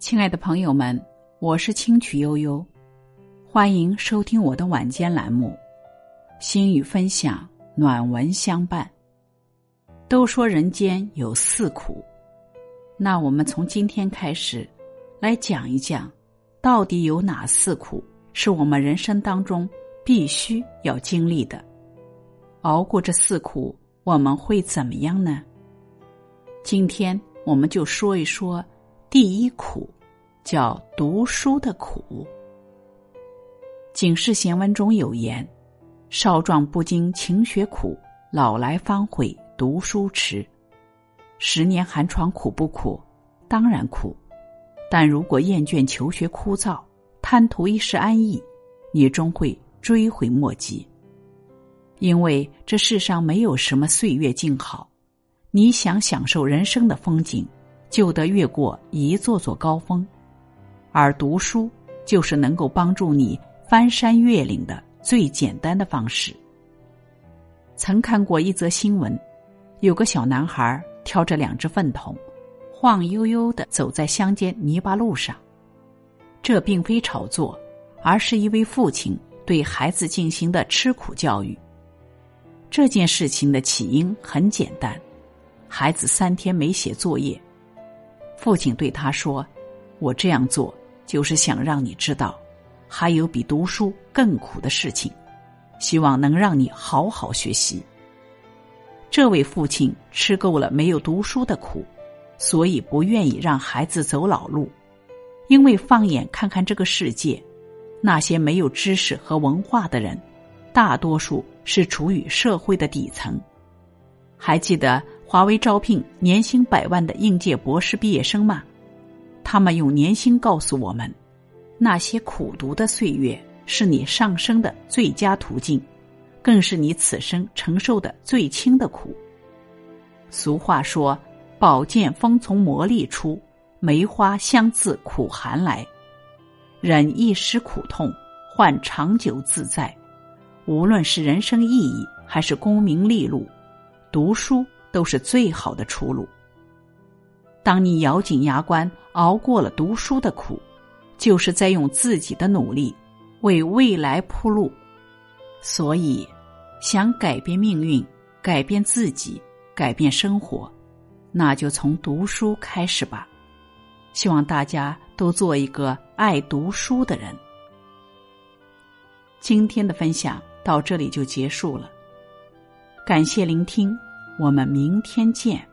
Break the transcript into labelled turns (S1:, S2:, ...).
S1: 亲爱的朋友们，我是清曲悠悠，欢迎收听我的晚间栏目，心语分享，暖文相伴。都说人间有四苦，那我们从今天开始来讲一讲，到底有哪四苦是我们人生当中必须要经历的？熬过这四苦，我们会怎么样呢？今天我们就说一说第一苦，叫读书的苦。《警世贤文》中有言：“少壮不经勤学苦，老来方悔读书迟。”十年寒窗苦不苦？当然苦。但如果厌倦求学枯燥，贪图一时安逸，你终会追悔莫及。因为这世上没有什么岁月静好，你想享受人生的风景，就得越过一座座高峰，而读书就是能够帮助你翻山越岭的最简单的方式。曾看过一则新闻，有个小男孩挑着两只粪桶，晃悠悠的走在乡间泥巴路上。这并非炒作，而是一位父亲对孩子进行的吃苦教育。这件事情的起因很简单，孩子三天没写作业，父亲对他说：“我这样做就是想让你知道，还有比读书更苦的事情，希望能让你好好学习。”这位父亲吃够了没有读书的苦，所以不愿意让孩子走老路，因为放眼看看这个世界，那些没有知识和文化的人。大多数是处于社会的底层。还记得华为招聘年薪百万的应届博士毕业生吗？他们用年薪告诉我们，那些苦读的岁月是你上升的最佳途径，更是你此生承受的最轻的苦。俗话说：“宝剑锋从磨砺出，梅花香自苦寒来。”忍一时苦痛，换长久自在。无论是人生意义还是功名利禄，读书都是最好的出路。当你咬紧牙关熬过了读书的苦，就是在用自己的努力为未来铺路。所以，想改变命运、改变自己、改变生活，那就从读书开始吧。希望大家都做一个爱读书的人。今天的分享。到这里就结束了，感谢聆听，我们明天见。